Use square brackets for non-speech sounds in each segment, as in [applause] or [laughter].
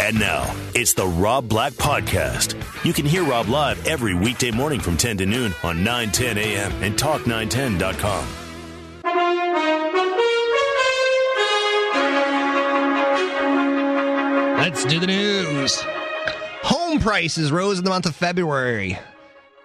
And now, it's the Rob Black Podcast. You can hear Rob live every weekday morning from 10 to noon on 910 a.m. and talk910.com. Let's do the news. Home prices rose in the month of February.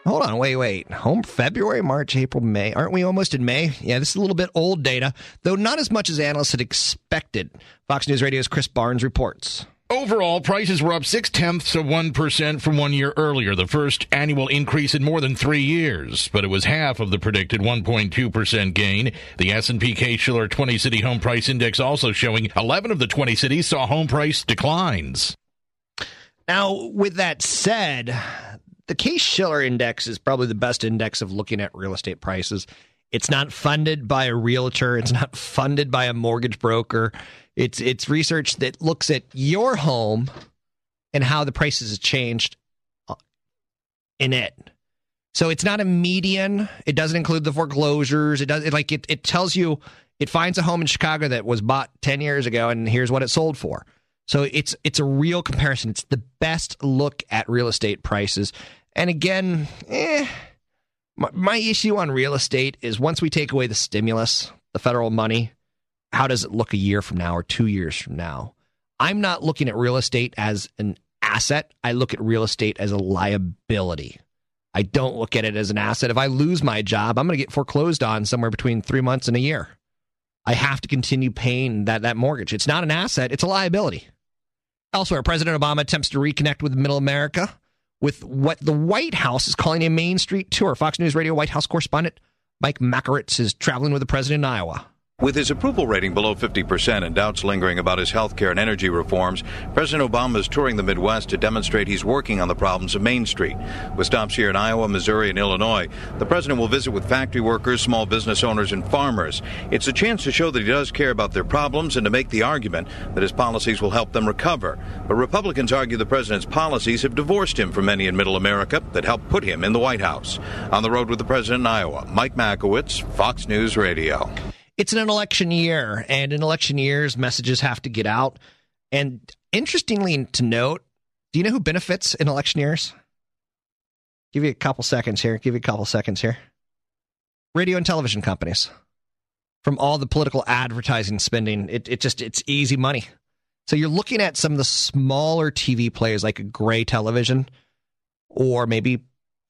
Hold on, wait, wait. Home February, March, April, May. Aren't we almost in May? Yeah, this is a little bit old data, though not as much as analysts had expected. Fox News Radio's Chris Barnes reports. Overall, prices were up six tenths of one percent from one year earlier, the first annual increase in more than three years. But it was half of the predicted 1.2 percent gain. The S&P Case-Shiller 20 City Home Price Index also showing 11 of the 20 cities saw home price declines. Now, with that said, the Case-Shiller Index is probably the best index of looking at real estate prices. It's not funded by a realtor. It's not funded by a mortgage broker. It's it's research that looks at your home and how the prices have changed uh, in it. So it's not a median. It doesn't include the foreclosures. It does it like it, it tells you it finds a home in Chicago that was bought 10 years ago and here's what it sold for. So it's it's a real comparison. It's the best look at real estate prices. And again, eh, my, my issue on real estate is once we take away the stimulus, the federal money, how does it look a year from now or two years from now? I'm not looking at real estate as an asset. I look at real estate as a liability. I don't look at it as an asset. If I lose my job, I'm going to get foreclosed on somewhere between three months and a year. I have to continue paying that, that mortgage. It's not an asset, it's a liability. Elsewhere, President Obama attempts to reconnect with middle America with what the White House is calling a Main Street tour. Fox News Radio White House correspondent Mike Majchrowitz is traveling with the president in Iowa. With his approval rating below 50% and doubts lingering about his health care and energy reforms, President Obama is touring the Midwest to demonstrate he's working on the problems of Main Street. With stops here in Iowa, Missouri, and Illinois, the president will visit with factory workers, small business owners, and farmers. It's a chance to show that he does care about their problems and to make the argument that his policies will help them recover. But Republicans argue the president's policies have divorced him from many in middle America that helped put him in the White House. On the road with the president in Iowa, Mike Majchrowitz, Fox News Radio it's an election year, and in election years, messages have to get out. And interestingly to note, do you know who benefits in election years? Give you a couple seconds here. Give you a couple seconds here. Radio and television companies. From all the political advertising spending, it, it just it's easy money. So you're looking at some of the smaller TV players like Gray Television, or maybe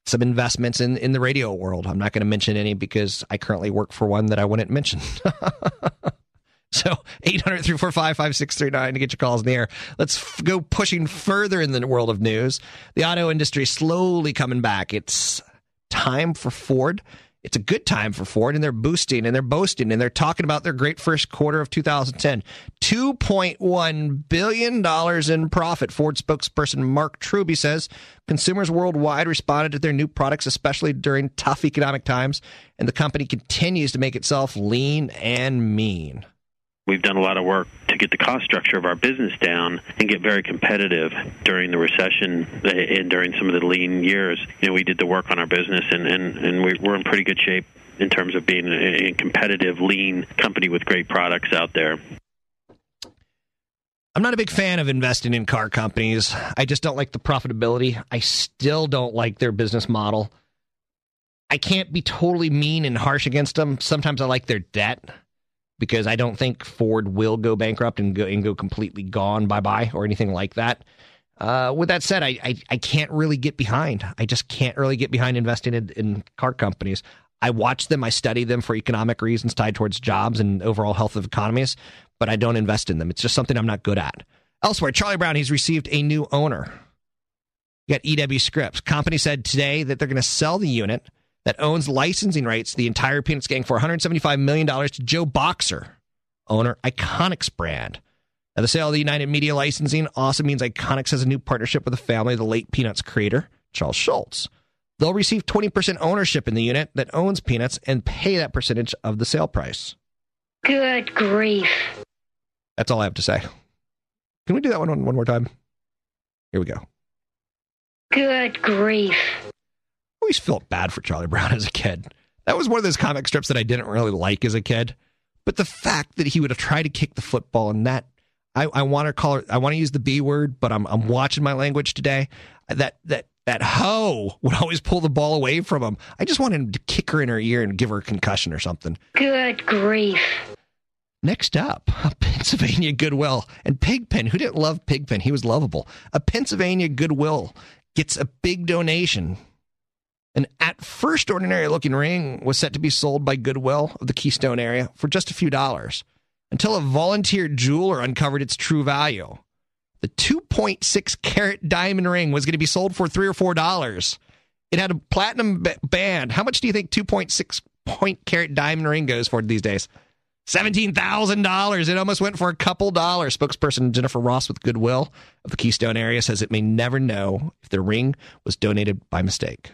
some investments in, in the radio world. I'm not going to mention any because I currently work for one that I wouldn't mention. [laughs] so 800 345 5639 to get your calls in the air. Let's f- go pushing further in the world of news. The auto industry slowly coming back. It's time for Ford it's a good time for Ford, and they're boosting and they're boasting and they're talking about their great first quarter of 2010. $2.1 billion in profit. Ford spokesperson Mark Truby says consumers worldwide responded to their new products, especially during tough economic times, and the company continues to make itself lean and mean. We've done a lot of work to get the cost structure of our business down and get very competitive during the recession eh, and during some of the lean years. You know, we did the work on our business, and, and, and we're in pretty good shape in terms of being a competitive, lean company with great products out there. I'm not a big fan of investing in car companies. I just don't like the profitability. I still don't like their business model. I can't be totally mean and harsh against them. Sometimes I like their debt because I don't think Ford will go bankrupt and go and go completely gone bye bye or anything like that. Uh, with that said, I, I, I can't really get behind. I just can't really get behind investing in, in car companies. I watch them, I study them for economic reasons tied towards jobs and overall health of economies, but I don't invest in them. It's just something I'm not good at. Elsewhere, Charlie Brown, he's received a new owner. You got EW Scripps. Company said today that they're going to sell the unit that owns licensing rights to the entire Peanuts gang for $175 million to Joe Boxer, owner Iconix brand. Now, the sale of the United Media licensing also means Iconix has a new partnership with the family of the late Peanuts creator, Charles Schulz. They'll receive 20% ownership in the unit that owns Peanuts and pay that percentage of the sale price. Good grief. That's all I have to say. Can we do that one one more time? Here we go. Good grief. I always felt bad for Charlie Brown as a kid. That was one of those comic strips that I didn't really like as a kid. But the fact that he would have tried to kick the football and that I, I want to call it I want to use the B word, but I'm I'm watching my language today. That that that hoe would always pull the ball away from him. I just wanted him to kick her in her ear and give her a concussion or something. Good grief. Next up, a Pennsylvania Goodwill and Pigpen. Who didn't love Pigpen? He was lovable. A Pennsylvania Goodwill gets a big donation. An at first ordinary looking ring was set to be sold by Goodwill of the Keystone area for just a few dollars until a volunteer jeweler uncovered its true value. The 2.6 carat diamond ring was going to be sold for three or four dollars. It had a platinum band. How much do you think 2.6 point carat diamond ring goes for these days? $17,000. It almost went for a couple dollars. Spokesperson Jennifer Ross with Goodwill of the Keystone area says it may never know if the ring was donated by mistake.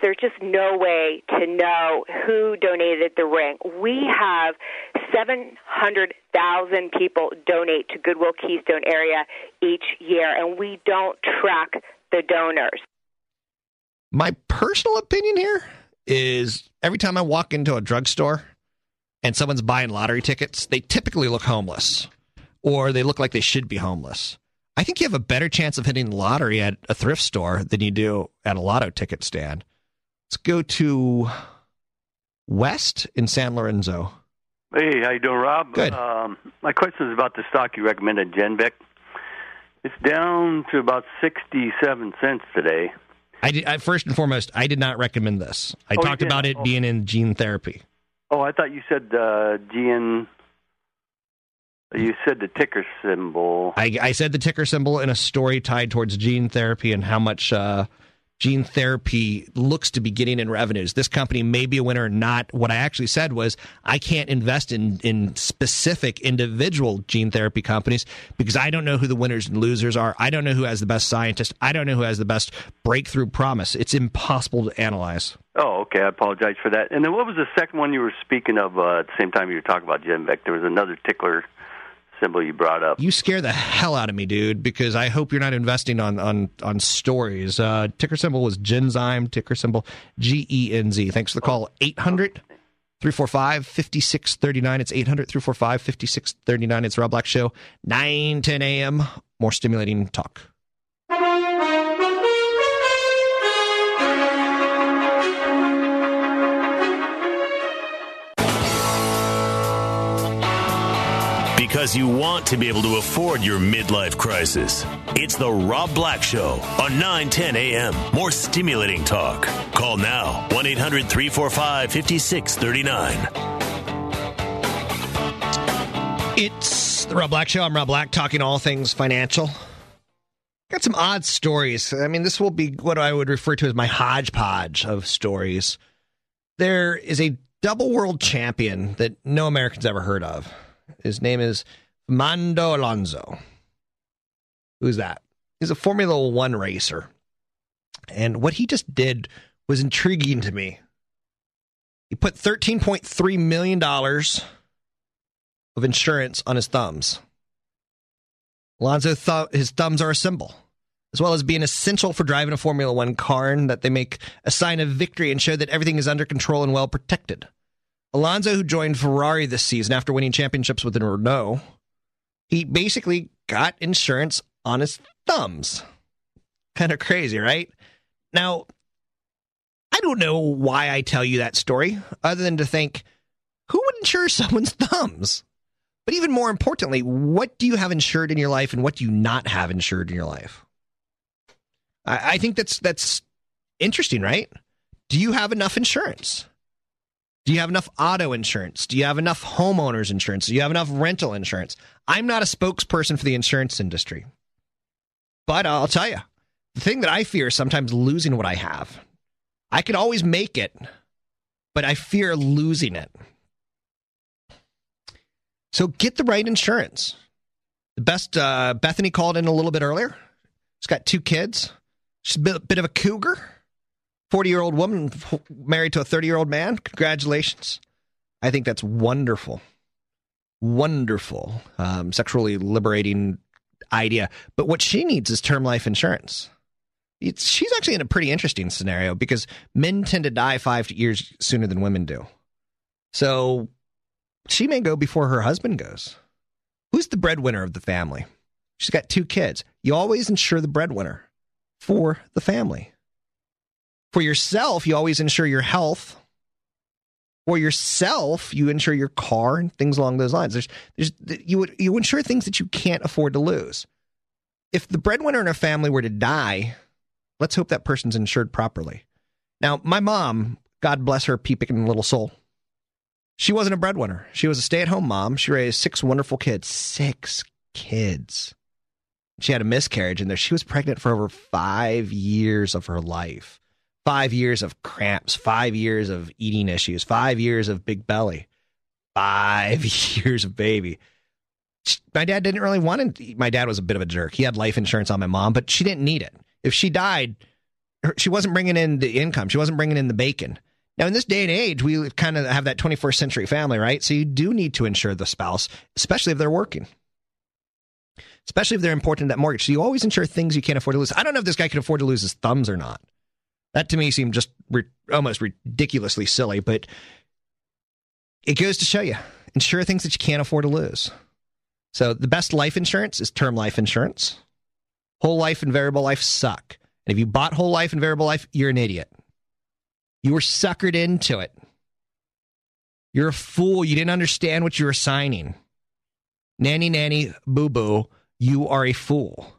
There's just no way to know who donated the ring. We have 700,000 people donate to Goodwill Keystone area each year, and we don't track the donors. My personal opinion here is every time I walk into a drugstore, and someone's buying lottery tickets, they typically look homeless or they look like they should be homeless. I think you have a better chance of hitting the lottery at a thrift store than you do at a lotto ticket stand. Let's go to West in San Lorenzo. Hey, how you doing, Rob? Good. Um, my question is about the stock you recommended, GenVec. It's down to about sixty-seven cents today. I, did, I first and foremost, I did not recommend this. I Oh, talked about it? Oh. being in gene therapy. Oh, I thought you said uh, GN. You said the ticker symbol. I, I said the ticker symbol in a story tied towards gene therapy and how much uh, gene therapy looks to be getting in revenues. This company may be a winner or not. What I actually said was I can't invest in in specific individual gene therapy companies because I don't know who the winners and losers are. I don't know who has the best scientist. I don't know who has the best breakthrough promise. It's impossible to analyze. Oh, okay. I apologize for that. And then what was the second one you were speaking of uh, at the same time you were talking about GenVec? There was another tickler symbol you brought up. You scare the hell out of me, dude, because I hope you're not investing on on on stories. Uh, ticker symbol was Genzyme, ticker symbol G E N Z. Thanks for the call. 800 345 5639. It's 800 345 5639. It's Rob Black Show, 9 10 a.m. More stimulating talk. Because you want to be able to afford your midlife crisis. It's the Rob Black Show on 910 a.m. More stimulating talk. Call now 1 800 345 5639. It's the Rob Black Show. I'm Rob Black, talking all things financial. Got some odd stories. I mean, this will be what I would refer to as my hodgepodge of stories. There is a double world champion that no American's ever heard of. His name is Mando Alonso. Who's that? He's a Formula One racer. And what he just did was intriguing to me. He put $13.3 million of insurance on his thumbs. Alonso thought his thumbs are a symbol, as well as being essential for driving a Formula One car, and that they make a sign of victory and show that everything is under control and well protected. Alonso, who joined Ferrari this season after winning championships with Renault, he basically got insurance on his thumbs. Kind of crazy, right? Now, I don't know why I tell you that story, other than to think, who would insure [laughs] someone's thumbs? But even more importantly, what do you have insured in your life and what do you not have insured in your life? I, I think that's that's interesting, right? Do you have enough insurance? Do you have enough auto insurance? Do you have enough homeowners insurance? Do you have enough rental insurance? I'm not a spokesperson for the insurance industry. But I'll tell you, the thing that I fear is sometimes losing what I have. I could always make it, but I fear losing it. So get the right insurance. The best, uh, Bethany called in a little bit earlier. She's got two kids. She's a bit, bit of a cougar. 40 year old woman married to a 30 year old man. Congratulations. I think that's wonderful. Wonderful. Um, sexually liberating idea. But what she needs is term life insurance. It's, she's actually in a pretty interesting scenario because men tend to die five years sooner than women do. So she may go before her husband goes. Who's the breadwinner of the family? She's got two kids. You always insure the breadwinner for the family. For yourself, you always insure your health. For yourself, you insure your car and things along those lines. There's, there's, you would, you insure things that you can't afford to lose. If the breadwinner in a family were to die, let's hope that person's insured properly. Now, my mom, God bless her pea picking little soul, she wasn't a breadwinner. She was a stay at home mom. She raised six wonderful kids. Six kids. She had a miscarriage, and there she was pregnant for over five years of her life. Five years of cramps, five years of eating issues, five years of big belly, five [laughs] years of baby. My dad didn't really want to. My dad was a bit of a jerk. He had life insurance on my mom, but she didn't need it. If she died, she wasn't bringing in the income. She wasn't bringing in the bacon. Now, in this day and age, we kind of have that 21st century family, right? So you do need to insure the spouse, especially if they're working, especially if they're important in that mortgage. So you always insure things you can't afford to lose. I don't know if this guy can afford to lose his thumbs or not. That to me seemed just re- almost ridiculously silly, but it goes to show you insure things that you can't afford to lose. So the best life insurance is term life insurance. Whole life and variable life suck. And if you bought whole life and variable life, you're an idiot. You were suckered into it. You're a fool. You didn't understand what you were signing. Nanny, nanny, boo boo, you are a fool.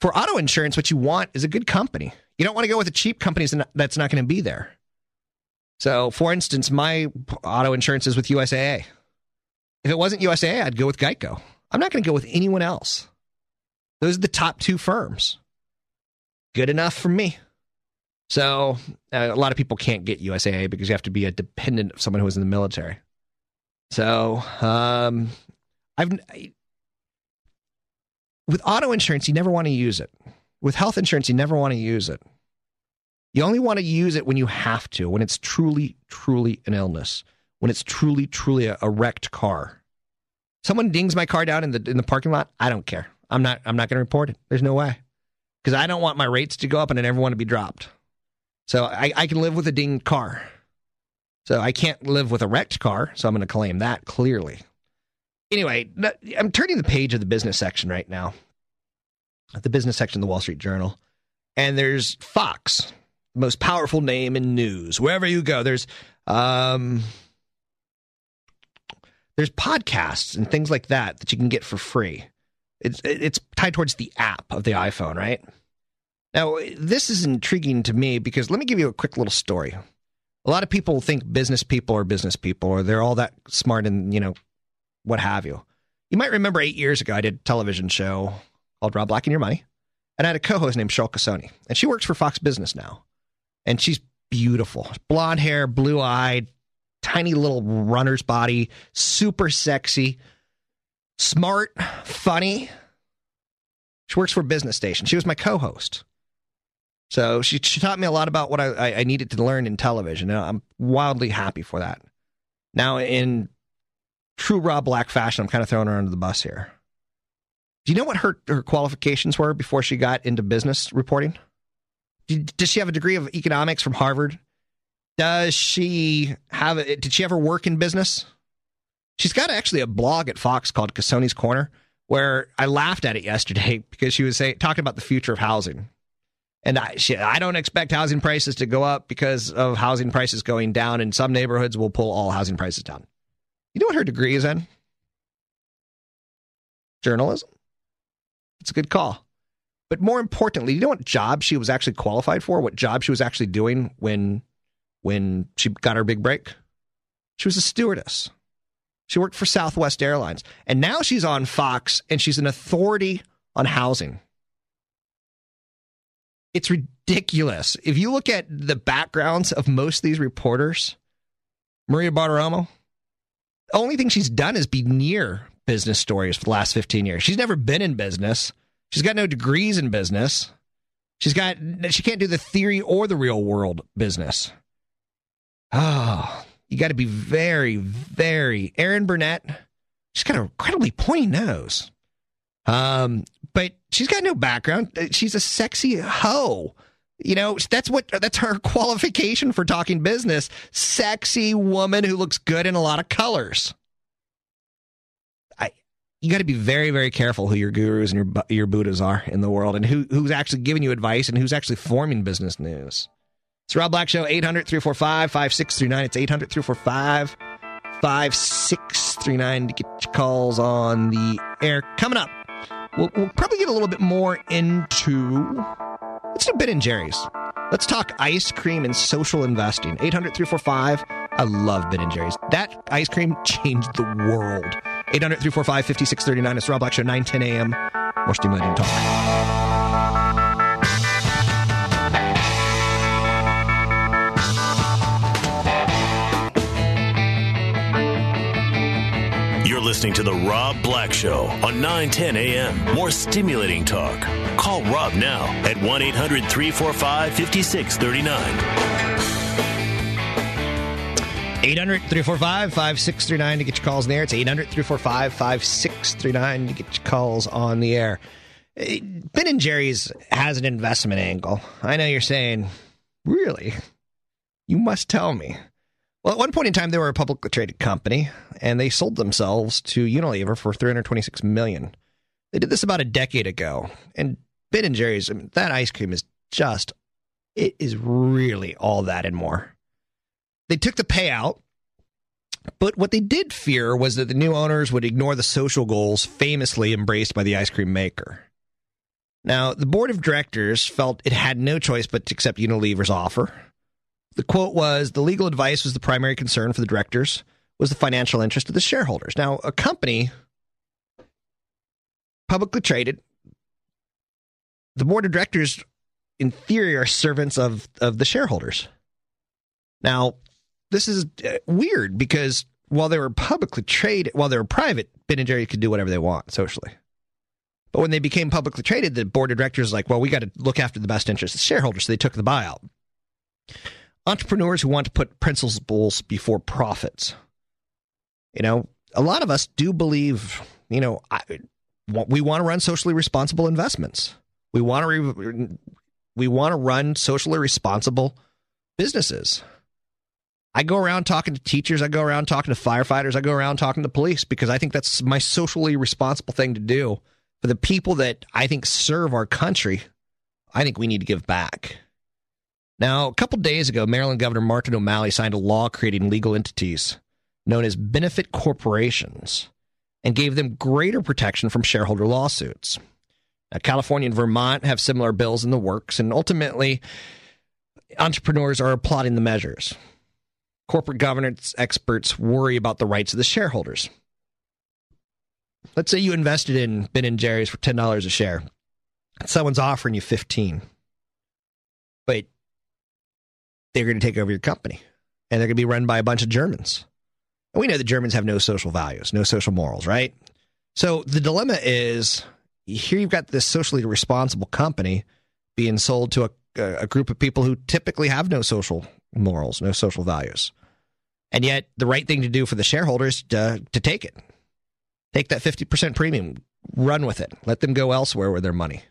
For auto insurance, what you want is a good company. You don't want to go with a cheap company that's not going to be there. So, for instance, my auto insurance is with USAA. If it wasn't USAA, I'd go with Geico. I'm not going to go with anyone else. Those are the top two firms. Good enough for me. So uh, a lot of people can't get USAA because you have to be a dependent of someone who was in the military. So um, I've I, with auto insurance, you never want to use it. With health insurance, you never want to use it. You only want to use it when you have to, when it's truly, truly an illness, when it's truly, truly a, a wrecked car. Someone dings my car down in the in the parking lot. I don't care. I'm not. I'm not going to report it. There's no way because I don't want my rates to go up and I never want to be dropped. So I, I can live with a dinged car. So I can't live with a wrecked car. So I'm going to claim that clearly. Anyway, I'm turning the page of the business section right now, the business section of the Wall Street Journal. And there's Fox, most powerful name in news. Wherever you go, there's um, there's podcasts and things like that that you can get for free. It's it's tied towards the app of the iPhone, right? Now, this is intriguing to me because let me give you a quick little story. A lot of people think business people are business people or they're all that smart and, you know, what have you. You might remember eight years ago, I did a television show called Rob Black and Your Money. And I had a co host named Cheryl Casone. And she works for Fox Business now. And she's beautiful. Blonde hair, blue eyed, tiny little runner's body, super sexy, smart, funny. She works for business station. She was my co host. So she, she taught me a lot about what I, I needed to learn in television. And I'm wildly happy for that. Now, in true Rob Black fashion, I'm kind of throwing her under the bus here. Do you know what her, her qualifications were before she got into business reporting? Does she have a degree of economics from Harvard? Does she have a, did she ever work in business? She's got actually a blog at Fox called Casone's Corner where I laughed at it yesterday [laughs] because she was saying talking about the future of housing. And I, shit, I don't expect housing prices to go up because of housing prices going down. And some neighborhoods will pull all housing prices down. You know what her degree is in? Journalism. It's a good call. But more importantly, you know what job she was actually qualified for? What job she was actually doing when when she got her big break? She was a stewardess. She worked for Southwest Airlines. And now she's on Fox and she's an authority on housing. It's ridiculous. If you look at the backgrounds of most of these reporters, Maria Bartiromo, the only thing she's done is be near business stories for the last 15 years. She's never been in business. She's got no degrees in business. She's got she can't do the theory or the real world business. Oh, you got to be very, very Erin Burnett. She's got an incredibly pointy nose. Um, but she's got no background. She's a sexy hoe. You know, that's what that's her [laughs] qualification for talking business. Sexy woman who looks good in a lot of colors. You got to be very very careful who your gurus and your your buddhas are in the world and who who's actually giving you advice and who's actually forming business news. It's Rob Black Show 800-345-5639. It's 800-345 5639 to get your calls on the air. Coming up, we'll, we'll probably get a little bit more into Let's do Ben and Jerry's. Let's talk ice cream and social investing. 800 345. I love Ben and Jerry's. That ice cream changed the world. 800 345 5639. It's Rob Black Show, 9 10 a.m. More stimulating talk. You're listening to The Rob Black Show on 910 a.m. More stimulating talk. Call Rob now at 1 800 345 5639. 800 345 5639 to get your calls in the air. It's 800 345 5639 to get your calls on the air. Eh, ben and Jerry's has an investment angle. I know you're saying, really? You must tell me. Well, at one point in time, they were a publicly traded company, and they sold themselves to Unilever for 326 million. They did this about a decade ago, and Ben and Jerry's, I mean, that ice cream is just, it is really all that and more. They took the payout, but what they did fear was that the new owners would ignore the social goals famously embraced by the ice cream maker. Now, the board of directors felt it had no choice but to accept Unilever's offer. The quote was the legal advice was the primary concern for the directors was the financial interest of the shareholders. Now, a company publicly traded, the board of directors in theory are servants of of the shareholders. Now, this is uh, weird because while they were publicly traded, while they were private, Ben and Jerry could do whatever they want socially. But when they became publicly traded, the board of directors was like, well, we got to look after the best interests of the shareholders. So they took the buyout entrepreneurs who want to put principles before profits. You know, a lot of us do believe, you know, I, we want to run socially responsible investments. We want to re, we want to run socially responsible businesses. I go around talking to teachers, I go around talking to firefighters, I go around talking to police because I think that's my socially responsible thing to do for the people that I think serve our country. I think we need to give back. Now, a couple days ago, Maryland Governor Martin O'Malley signed a law creating legal entities known as benefit corporations and gave them greater protection from shareholder lawsuits. Now, California and Vermont have similar bills in the works, and ultimately, entrepreneurs are applauding the measures. Corporate governance experts worry about the rights of the shareholders. Let's say you invested in Ben and Jerry's for ten dollars a share. Someone's offering you fifteen, but they're going to take over your company and they're going to be run by a bunch of Germans. And we know the Germans have no social values, no social morals, right? So the dilemma is here you've got this socially responsible company being sold to a, a group of people who typically have no social morals, no social values. And yet the right thing to do for the shareholders to, to take it. Take that 50% premium, run with it, let them go elsewhere with their money.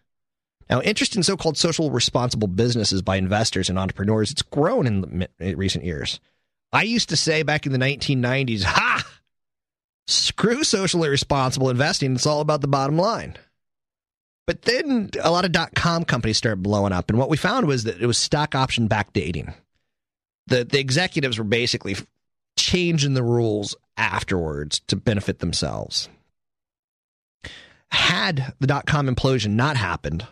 Now, interest in so called social responsible businesses by investors and entrepreneurs, it's grown in, in recent years. I used to say back in the 1990s, ha! Screw socially responsible investing. It's all about the bottom line. But then a lot of dot com companies started blowing up. And what we found was that it was stock option backdating. The, the executives were basically changing the rules afterwards to benefit themselves. Had the dot com implosion not happened,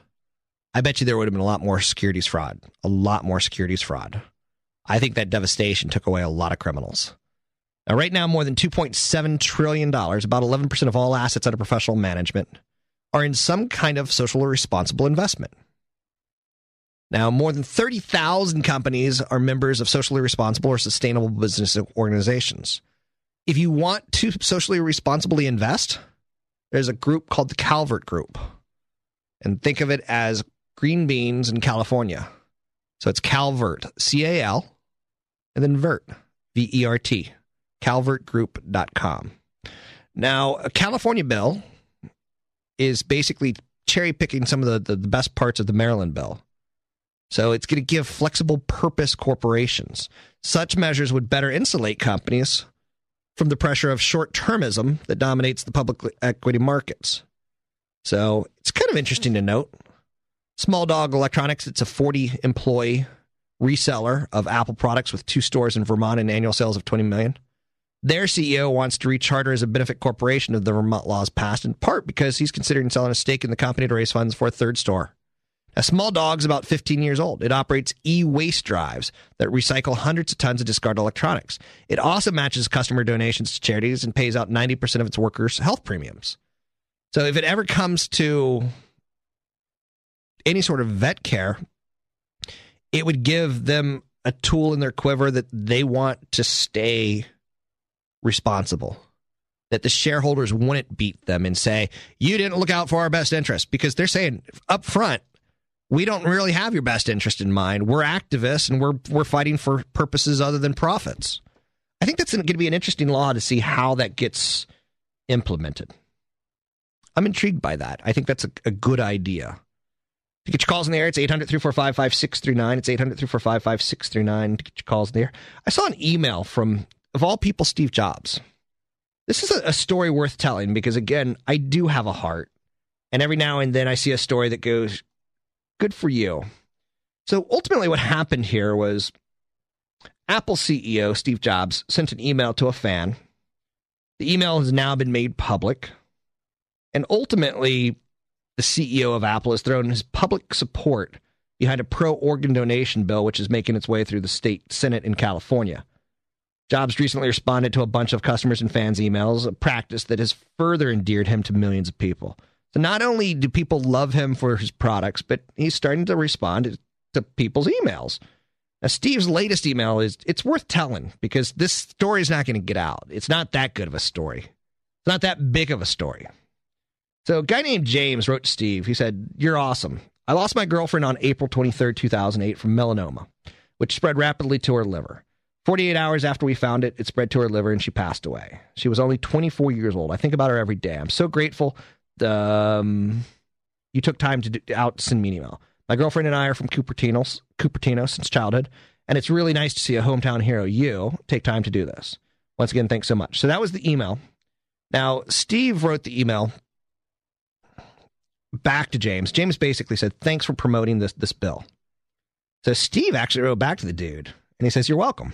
I bet you there would have been a lot more securities fraud, a lot more securities fraud. I think that devastation took away a lot of criminals. Now, right now, more than $2.7 trillion, about 11% of all assets under professional management, are in some kind of socially responsible investment. Now, more than 30,000 companies are members of socially responsible or sustainable business organizations. If you want to socially responsibly invest, there's a group called the Calvert Group. And think of it as green beans in California. So it's Calvert, C A L, and then Vert, V E R T, calvertgroup.com. Now, a California bill is basically cherry picking some of the, the, the best parts of the Maryland bill. So it's going to give flexible purpose corporations. Such measures would better insulate companies from the pressure of short termism that dominates the public equity markets. So it's kind of interesting to note. Small Dog Electronics, it's a 40 employee reseller of Apple products with two stores in Vermont and annual sales of 20 million. Their CEO wants to recharter as a benefit corporation of the Vermont laws passed, in part because he's considering selling a stake in the company to raise funds for a third store. A small dog's about 15 years old. It operates e waste drives that recycle hundreds of tons of discarded electronics. It also matches customer donations to charities and pays out 90% of its workers' health premiums. So if it ever comes to any sort of vet care, it would give them a tool in their quiver that they want to stay responsible. That the shareholders wouldn't beat them and say, you didn't look out for our best interest because they're saying up front, we don't really have your best interest in mind. We're activists and we're we're fighting for purposes other than profits. I think that's going to be an interesting law to see how that gets implemented. I'm intrigued by that. I think that's a, a good idea. To get your calls in the air, it's 800 345 5639. It's 800 345 5639 to get your calls in the air. I saw an email from, of all people, Steve Jobs. This is a, a story worth telling because, again, I do have a heart. And every now and then I see a story that goes, good for you. So ultimately, what happened here was Apple CEO Steve Jobs sent an email to a fan. The email has now been made public. And ultimately, the CEO of Apple has thrown his public support behind a pro organ donation bill, which is making its way through the state Senate in California. Jobs recently responded to a bunch of customers and fans' emails, a practice that has further endeared him to millions of people. So not only do people love him for his products, but he's starting to respond to people's emails. Now, Steve's latest email is it's worth telling because this story is not going to get out. It's not that good of a story. It's not that big of a story. So, a guy named James wrote to Steve. He said, You're awesome. I lost my girlfriend on April 23rd, 2008, from melanoma, which spread rapidly to her liver. 48 hours after we found it, it spread to her liver and she passed away. She was only 24 years old. I think about her every day. I'm so grateful um, you took time to do, out send me an email. My girlfriend and I are from Cupertino, Cupertino since childhood, and it's really nice to see a hometown hero, you, take time to do this. Once again, thanks so much. So that was the email. Now, Steve wrote the email back to James. James basically said, Thanks for promoting this, this bill. So Steve actually wrote back to the dude, and he says, You're welcome.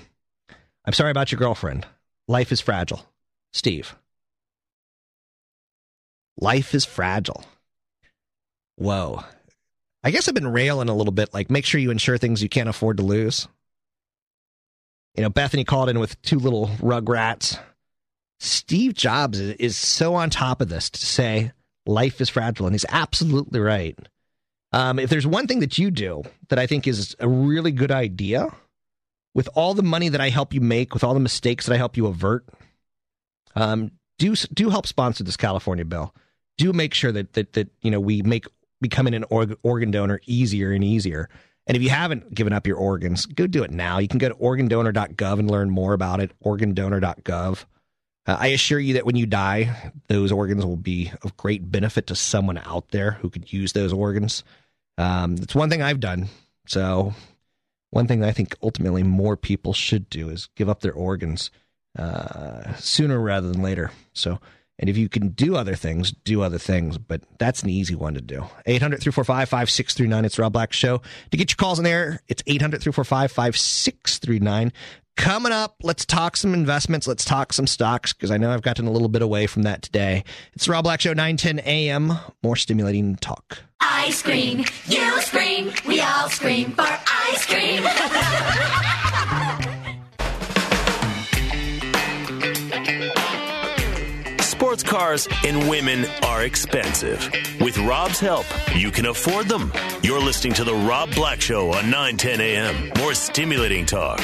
I'm sorry about your girlfriend. Life is fragile. Steve. Life is fragile. Whoa. I guess I've been railing a little bit, like make sure you insure things you can't afford to lose. You know, Bethany called in with two little rugrats. Steve Jobs is so on top of this to say life is fragile, and he's absolutely right. Um, if there's one thing that you do that I think is a really good idea, with all the money that I help you make, with all the mistakes that I help you avert, um, do do help sponsor this California bill do make sure that that that you know we make becoming an org- organ donor easier and easier. And if you haven't given up your organs, go do it now. You can go to organdonor.gov and learn more about it. Organdonor.gov. Uh, I assure you that when you die, those organs will be of great benefit to someone out there who could use those organs. Um, it's one thing I've done. So, one thing I think ultimately more people should do is give up their organs uh, sooner rather than later. So, and if you can do other things, do other things. But that's an easy one to do. 800 345 5639. It's Rob Black Show. To get your calls in there, it's 800 345 5639. Coming up, let's talk some investments. Let's talk some stocks because I know I've gotten a little bit away from that today. It's Rob Black Show, 910 a.m. More stimulating talk. Ice cream. You scream. We all scream for ice cream. Sports cars and women are expensive. With Rob's help, you can afford them. You're listening to The Rob Black Show on 910 a.m. More stimulating talk.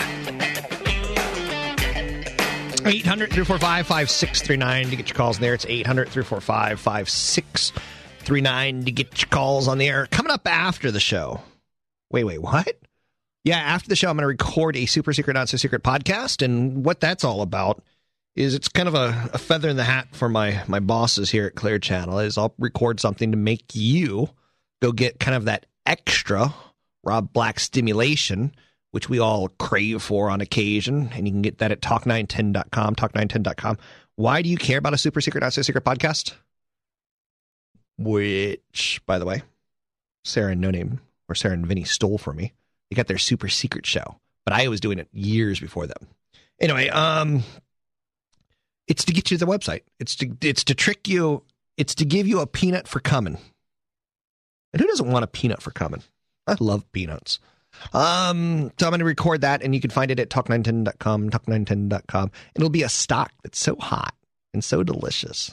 800 345 5639 to get your calls there. It's 800 345 5639 to get your calls on the air. Coming up after the show. Wait, wait, what? Yeah, after the show, I'm going to record a super secret, not so secret podcast. And what that's all about is it's kind of a, a feather in the hat for my, my bosses here at Clear Channel is I'll record something to make you go get kind of that extra Rob Black stimulation which we all crave for on occasion. And you can get that at talk910.com, talk910.com. Why do you care about a super secret, not so secret podcast? Which, by the way, Sarah and No Name or Sarah and Vinnie stole from me. They got their super secret show, but I was doing it years before them. Anyway, um, it's to get you to the website. It's to it's to trick you. It's to give you a peanut for coming. And who doesn't want a peanut for coming? I love peanuts. Um, so I'm going to record that, and you can find it at talk910.com, talk910.com. It'll be a stock that's so hot and so delicious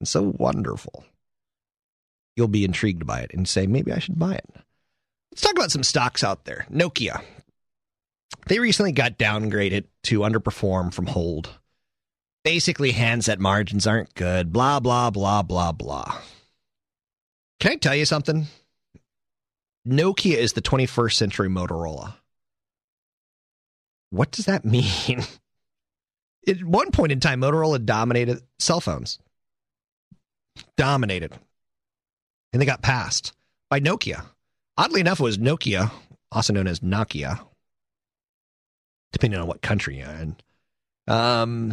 and so wonderful. You'll be intrigued by it and say, maybe I should buy it. Let's talk about some stocks out there. Nokia. They recently got downgraded to underperform from hold. Basically, handset margins aren't good, blah, blah, blah, blah, blah. Can I tell you something? Nokia is the 21st century Motorola. What does that [laughs] mean? At one point in time, Motorola dominated cell phones. Dominated. And they got passed by Nokia. Oddly enough, it was Nokia, also known as Nokia, depending on what country you're in. Um,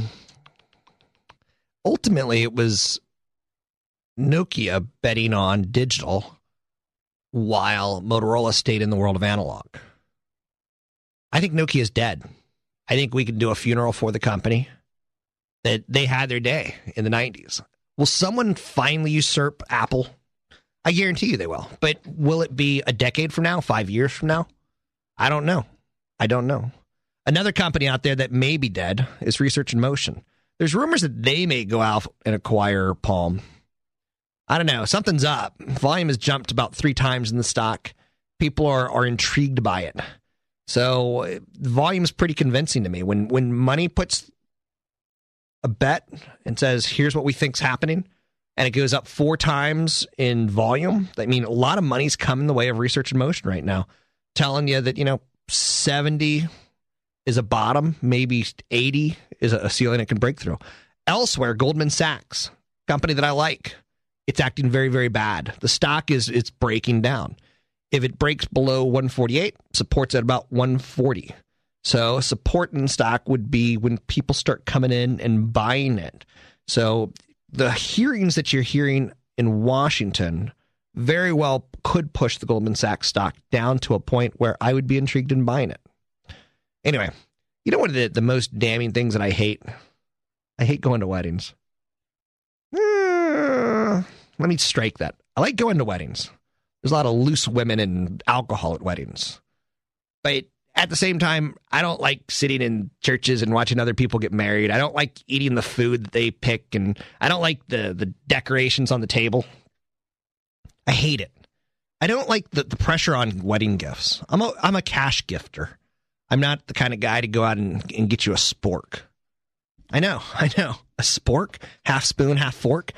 ultimately, it was Nokia betting on digital while Motorola stayed in the world of analog. I think Nokia is dead. I think we can do a funeral for the company that they had their day in the 90s. Will someone finally usurp Apple? I guarantee you they will. But will it be a decade from now, five years from now? I don't know. I don't know. Another company out there that may be dead is Research in Motion. There's rumors that they may go out and acquire Palm I don't know. Something's up. Volume has jumped about three times in the stock. People are, are intrigued by it. So uh, volume is pretty convincing to me. When when money puts a bet and says, "Here's what we think's happening," and it goes up four times in volume, I mean, a lot of money's come in the way of research in motion right now, telling you that you know seventy is a bottom, maybe eighty is a ceiling it can break through. Elsewhere, Goldman Sachs, company that I like, it's acting very, very bad. The stock is it's breaking down. If it breaks below 148, support's at about 140. So support in stock would be when people start coming in and buying it. So the hearings that you're hearing in Washington very well could push the Goldman Sachs stock down to a point where I would be intrigued in buying it. Anyway, you know one of the, the most damning things that I hate? I hate going to weddings. Uh, let me strike that. I like going to weddings. There's a lot of loose women and alcohol at weddings. But at the same time, I don't like sitting in churches and watching other people get married. I don't like eating the food that they pick, and I don't like the, the decorations on the table. I hate it. I don't like the, the pressure on wedding gifts. I'm a, I'm a cash gifter. I'm not the kind of guy to go out and, and get you a spork. I know, [laughs] I know. A spork, half spoon, half fork.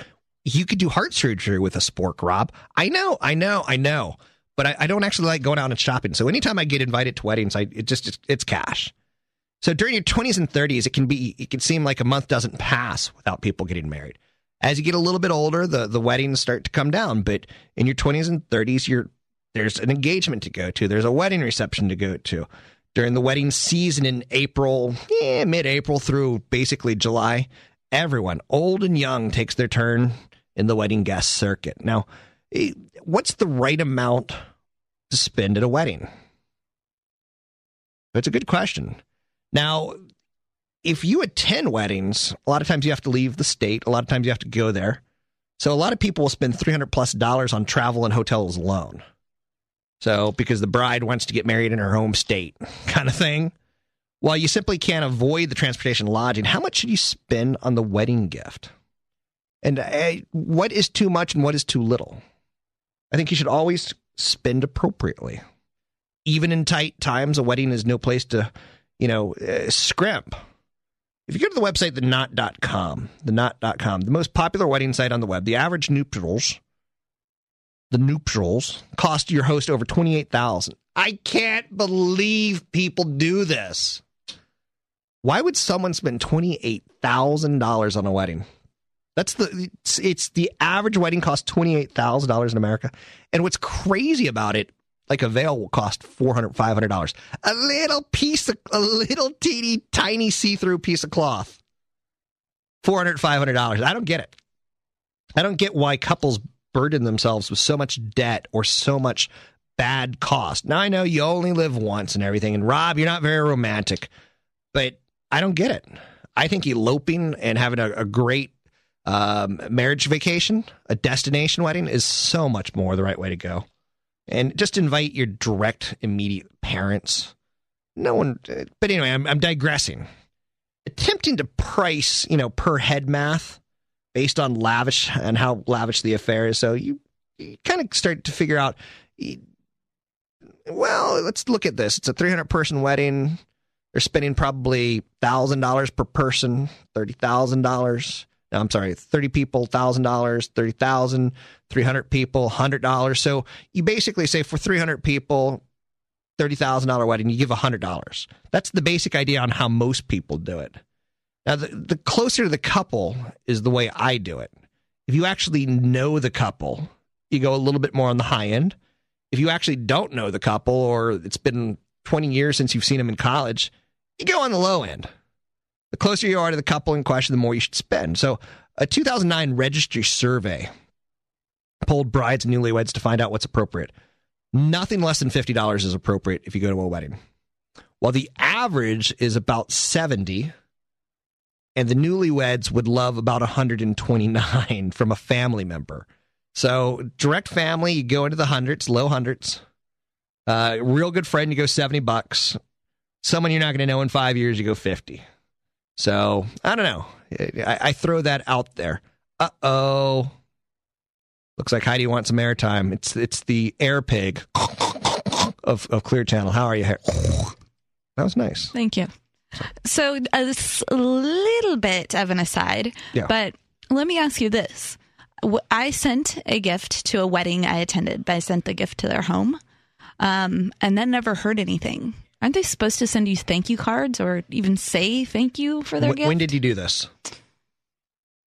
You could do heart surgery with a spork, Rob. I know, I know, I know. But I, I don't actually like going out and shopping. So anytime I get invited to weddings, I it just it's, cash. So during your 20s and 30s, it can be it can seem like a month doesn't pass without people getting married. As you get a little bit older, the the weddings start to come down. But in your 20s and 30s, you're there's an engagement to go to. There's a wedding reception to go to. During the wedding season in April, eh, mid-April through basically July, everyone, old and young, takes their turn in the wedding guest circuit. Now, what's the right amount to spend at a wedding? That's a good question. Now, if you attend weddings, a lot of times you have to leave the state. A lot of times you have to go there. So a lot of people will spend 300 plus dollars on travel and hotels alone. So because the bride wants to get married in her home state [laughs] kind of thing. While you simply can't avoid the transportation lodging, how much should you spend on the wedding gift? And uh, what is too much and what is too little? I think you should always spend appropriately. Even in tight times, a wedding is no place to, you know, uh, scrimp. If you go to the website, theknot.com, theknot.com, the most popular wedding site on the web, the average nuptials, the nuptials, cost your host over 28000 I can't believe people do this. Why would someone spend $28,000 on a wedding? That's the it's, it's the average wedding costs $28,000 in America. And what's crazy about it, like a veil will cost $400 $500. A little piece of a little teeny tiny see-through piece of cloth. $400 $500. I don't get it. I don't get why couples burden themselves with so much debt or so much bad cost. Now I know you only live once and everything and Rob, you're not very romantic, but I don't get it. I think eloping and having a, a great um, marriage vacation, a destination wedding, is so much more the right way to go. And just invite your direct, immediate parents. No one, but anyway, I'm, I'm digressing. Attempting to price, you know, per head math based on lavish and how lavish the affair is. So you, you kind of start to figure out, well, let's look at this. It's a 300 person wedding. They're spending probably thousand dollars per person, thirty thousand dollars. No, I'm sorry, thirty people, thousand dollars, thirty thousand, three hundred people, hundred dollars. So you basically say for three hundred people, thirty thousand dollar wedding, you give hundred dollars. That's the basic idea on how most people do it. Now, the, the closer to the couple is the way I do it. If you actually know the couple, you go a little bit more on the high end. If you actually don't know the couple, or it's been 20 years since you've seen them in college, you go on the low end. The closer you are to the couple in question, the more you should spend. So, a 2009 registry survey polled brides and newlyweds to find out what's appropriate. Nothing less than $50 is appropriate if you go to a wedding. While the average is about 70, and the newlyweds would love about 129 from a family member. So, direct family, you go into the hundreds, low hundreds. Uh, real good friend, you go 70 bucks someone you're not going to know in five years, you go 50. So I don't know. I, I throw that out there. Uh oh. Looks like Heidi wants some airtime. It's it's the air pig of of Clear Channel. How are you? That was nice. Thank you. So a little bit of an aside, Yeah. but let me ask you this: I sent a gift to a wedding I attended. but I sent the gift to their home, um, and then never heard anything. Aren't they supposed to send you thank you cards or even say thank you for their When, gift? when did you do this?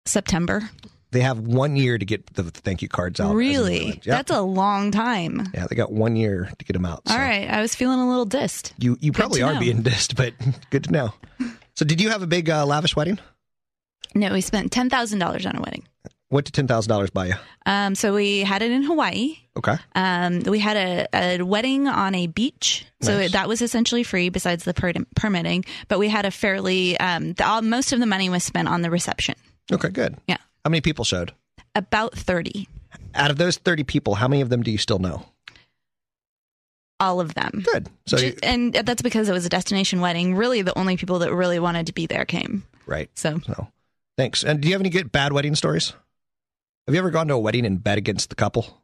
September. They have one year to get the thank you cards out. Really? Yep. That's a long time. yeah, they got one year to get them out. All right, I was feeling a little dissed. You you probably are know. being [laughs] dissed, but good to know. So, did you have a big uh, lavish wedding? No, we spent ten thousand dollars on a wedding. What did ten thousand dollars buy you? Um, so we had it in Hawaii. Okay. Um, we had a, a wedding on a beach, so Nice. that was essentially free besides the per- permitting. But we had a fairly um, the, all, most of the money was spent on the reception. Okay, good. Yeah, How many people showed? about thirty, Out of those thirty people, how many of them do you still know? all of them. Good. So, you, and that's because it was a destination wedding. Really, the only people that really wanted to be there came. right. So So, thanks. And do you have any good bad wedding stories? Have you ever gone to a wedding and bet against the couple?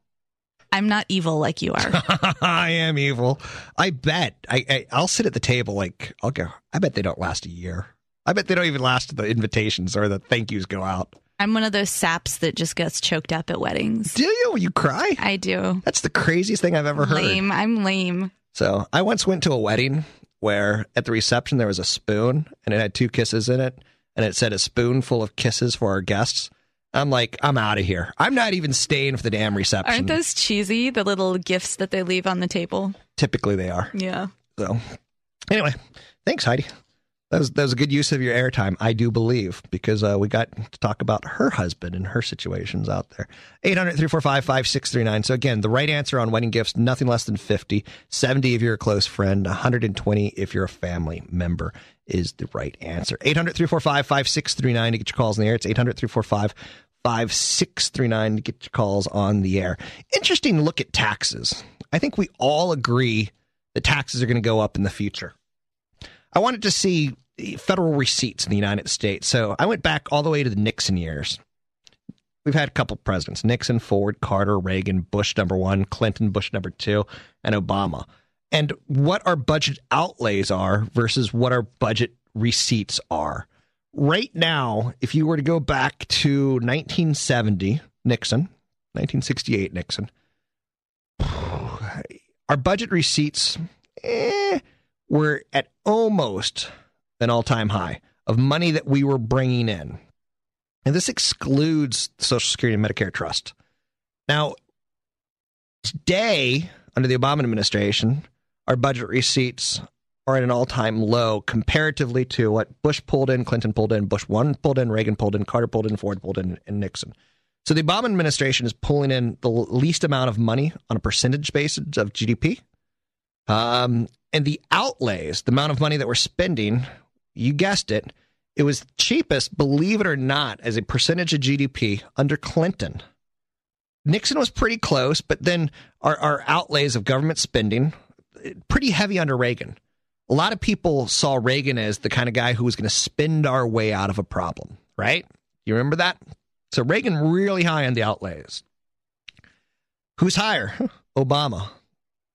I'm not evil like you are. [laughs] I am evil. I bet. I, I I'll sit at the table like I'll go. I bet they don't last a year. I bet they don't even last the invitations or the thank yous go out. I'm one of those saps that just gets choked up at weddings. Do you? You cry? I do. That's the craziest thing I've ever heard. Lame. I'm lame. So I once went to a wedding where at the reception there was a spoon and it had two kisses in it, and it said a spoonful of kisses for our guests. I'm like, I'm out of here. I'm not even staying for the damn reception. Aren't those cheesy? The little gifts that they leave on the table. Typically they are. Yeah. So anyway, thanks, Heidi. That was that was a good use of your airtime, I do believe, because uh, we got to talk about her husband and her situations out there. 800-345-5639. So again, the right answer on wedding gifts, nothing less than 50. 70 if you're a close friend, 120 if you're a family member is the right answer. 800-345-5639 to get your calls in the air. It's 800-345 5639 to get your calls on the air. Interesting look at taxes. I think we all agree that taxes are going to go up in the future. I wanted to see federal receipts in the United States. So I went back all the way to the Nixon years. We've had a couple presidents Nixon, Ford, Carter, Reagan, Bush number one, Clinton, Bush number two, and Obama. And what our budget outlays are versus what our budget receipts are. right now, if you were to go back to 1970, Nixon, 1968, Nixon, [sighs] our budget receipts eh, were at almost an all time high of money that we were bringing in. And this excludes Social Security and Medicare Trust. Now, today, under the Obama administration, our budget receipts are at an all time low comparatively to what Bush pulled in, Clinton pulled in, Bush 1 pulled in, Reagan pulled in, Carter pulled in, Ford pulled in, and Nixon. So the Obama administration is pulling in the least amount of money on a percentage basis of GDP. Um, and the outlays, the amount of money that we're spending, you guessed it, it was cheapest, believe it or not, as a percentage of GDP under Clinton. Nixon was pretty close, but then our, our outlays of government spending, pretty heavy under Reagan. A lot of people saw Reagan as the kind of guy who was going to spend our way out of a problem, right? You remember that? So Reagan really high on the outlays. Who's higher? [laughs] Obama.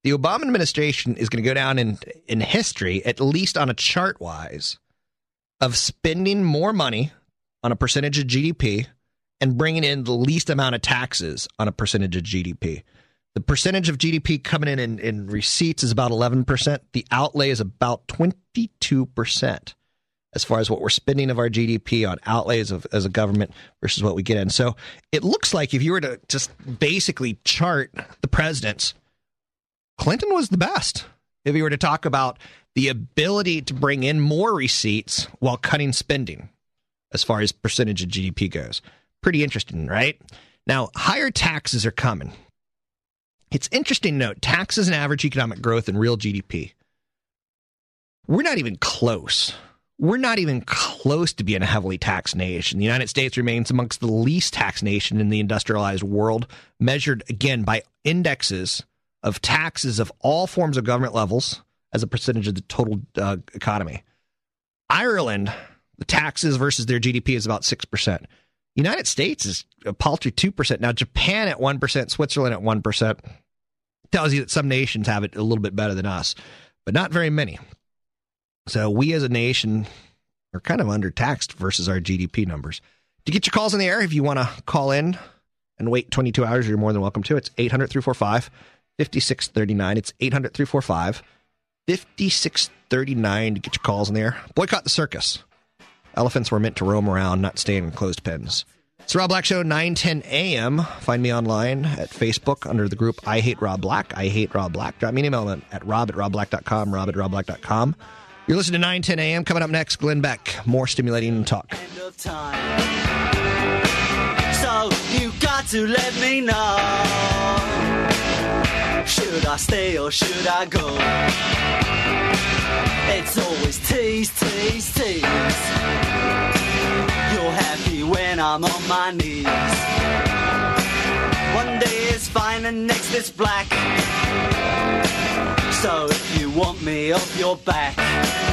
The Obama administration is going to go down in in history, at least on a chart wise, of spending more money on a percentage of GDP and bringing in the least amount of taxes on a percentage of GDP. The percentage of GDP coming in, in in receipts is about 11%. The outlay is about 22% as far as what we're spending of our GDP on outlays of, as a government versus what we get in. So it looks like if you were to just basically chart the presidents, Clinton was the best. If you were to talk about the ability to bring in more receipts while cutting spending as far as percentage of GDP goes. Pretty interesting, right? Now, higher taxes are coming. It's interesting to note taxes and average economic growth and real GDP. We're not even close we're not even close to being a heavily taxed nation. The United States remains amongst the least taxed nation in the industrialized world, measured again by indexes of taxes of all forms of government levels as a percentage of the total uh, economy. Ireland, the taxes versus their GDP is about 6%. United States is a paltry 2%. Now, Japan at 1%, Switzerland at 1%. Tells you that some nations have it a little bit better than us, but not very many. So we as a nation are kind of undertaxed versus our GDP numbers. To get your calls in the air, if you want to call in and wait 22 hours, you're more than welcome to. It's 800 345 5639. It's 800 345 5639 to get your calls in the air. Boycott the circus. Elephants were meant to roam around, not stay in closed pens. It's Rob Black Show, 910 a.m. Find me online at Facebook under the group I Hate Rob Black. I Hate Rob Black. Drop me an email at rob at robblack.com, rob at robblack.com. You're listening to 910 a.m. Coming up next, Glenn Beck. More stimulating talk. So you got to let me know. Should I stay or should I go? It's always tease, tease, tease. You're happy when I'm on my knees. One day is fine and next is black. So if you want me off your back.